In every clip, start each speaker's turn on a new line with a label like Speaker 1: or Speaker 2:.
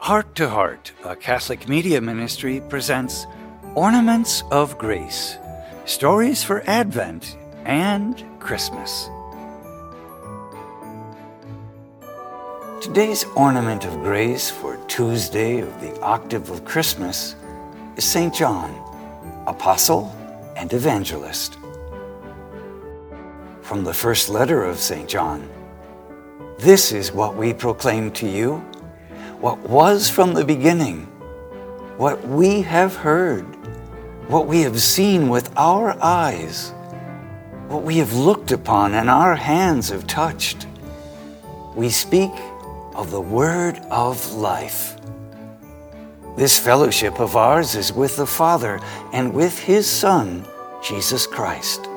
Speaker 1: Heart to Heart, a Catholic media ministry, presents Ornaments of Grace Stories for Advent and Christmas. Today's ornament of grace for Tuesday of the octave of Christmas is St. John, Apostle and Evangelist. From the first letter of St. John This is what we proclaim to you, what was from the beginning, what we have heard, what we have seen with our eyes, what we have looked upon and our hands have touched. We speak of the word of life. This fellowship of ours is with the Father and with His Son, Jesus Christ.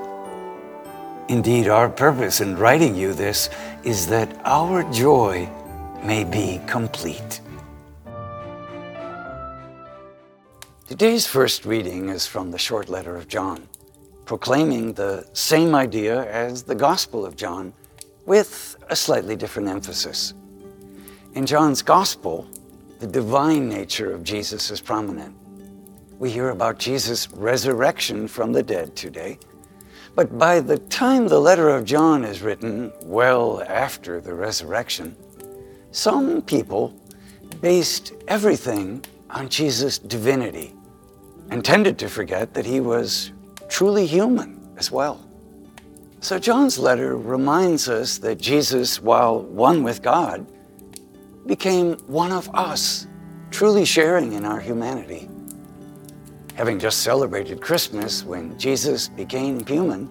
Speaker 1: Indeed, our purpose in writing you this is that our joy may be complete. Today's first reading is from the short letter of John, proclaiming the same idea as the Gospel of John with a slightly different emphasis. In John's Gospel, the divine nature of Jesus is prominent. We hear about Jesus' resurrection from the dead today, but by the time the letter of John is written, well after the resurrection, some people based everything on Jesus' divinity and tended to forget that he was truly human as well. So John's letter reminds us that Jesus, while one with God, became one of us, truly sharing in our humanity. Having just celebrated Christmas when Jesus became human,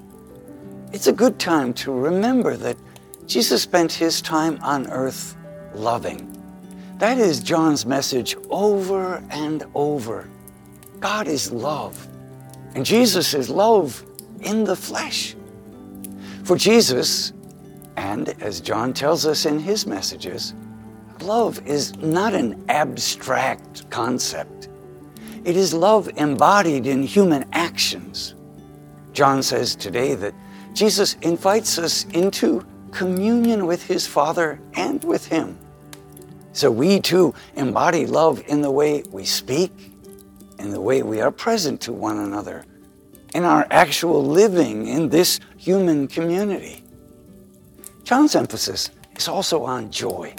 Speaker 1: it's a good time to remember that Jesus spent his time on earth loving. That is John's message over and over. God is love, and Jesus is love in the flesh. For Jesus, and as John tells us in his messages, love is not an abstract concept. It is love embodied in human actions. John says today that Jesus invites us into communion with his Father and with him. So we too embody love in the way we speak, in the way we are present to one another, in our actual living in this human community. John's emphasis is also on joy.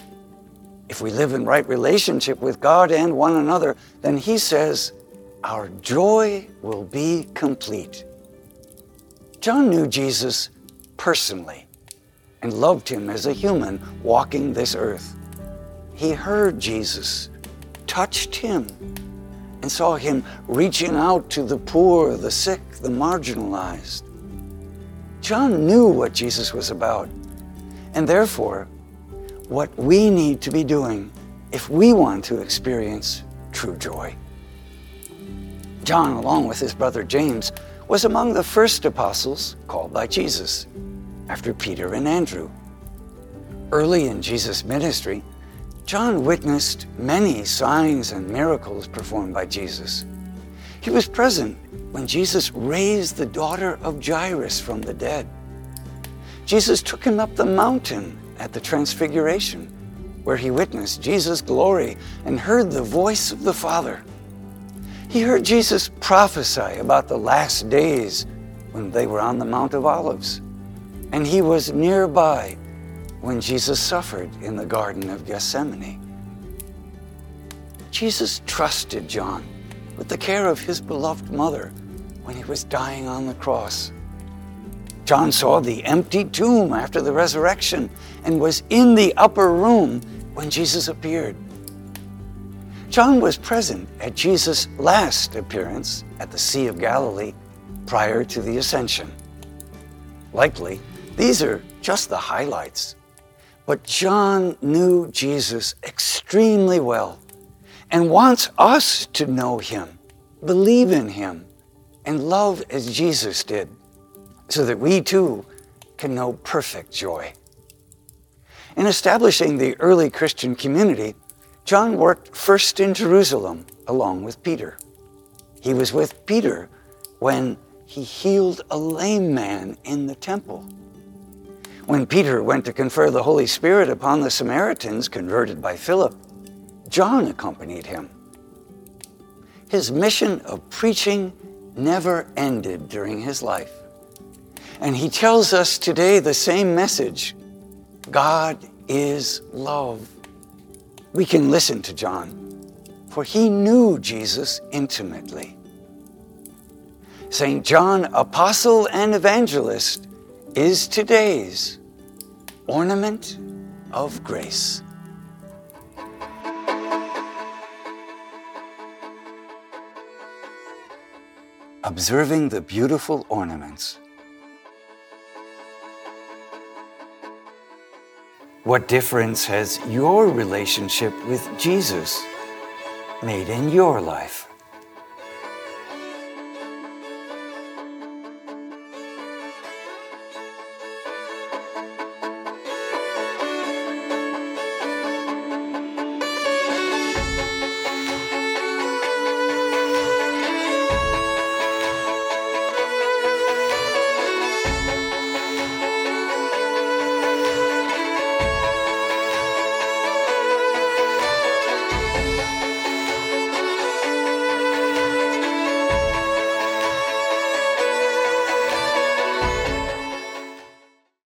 Speaker 1: If we live in right relationship with God and one another, then he says, our joy will be complete. John knew Jesus personally and loved him as a human walking this earth. He heard Jesus, touched him, and saw him reaching out to the poor, the sick, the marginalized. John knew what Jesus was about, and therefore, what we need to be doing if we want to experience true joy. John, along with his brother James, was among the first apostles called by Jesus, after Peter and Andrew. Early in Jesus' ministry, John witnessed many signs and miracles performed by Jesus. He was present when Jesus raised the daughter of Jairus from the dead. Jesus took him up the mountain at the Transfiguration, where he witnessed Jesus' glory and heard the voice of the Father. He heard Jesus prophesy about the last days when they were on the Mount of Olives, and he was nearby when Jesus suffered in the Garden of Gethsemane. Jesus trusted John with the care of his beloved mother when he was dying on the cross. John saw the empty tomb after the resurrection and was in the upper room when Jesus appeared. John was present at Jesus' last appearance at the Sea of Galilee prior to the ascension. Likely, these are just the highlights. But John knew Jesus extremely well and wants us to know him, believe in him, and love as Jesus did, so that we too can know perfect joy. In establishing the early Christian community, John worked first in Jerusalem along with Peter. He was with Peter when he healed a lame man in the temple. When Peter went to confer the Holy Spirit upon the Samaritans converted by Philip, John accompanied him. His mission of preaching never ended during his life. And he tells us today the same message God is love. We can listen to John, for he knew Jesus intimately. St. John, apostle and evangelist, is today's ornament of grace. Observing the beautiful ornaments. What difference has your relationship with Jesus made in your life?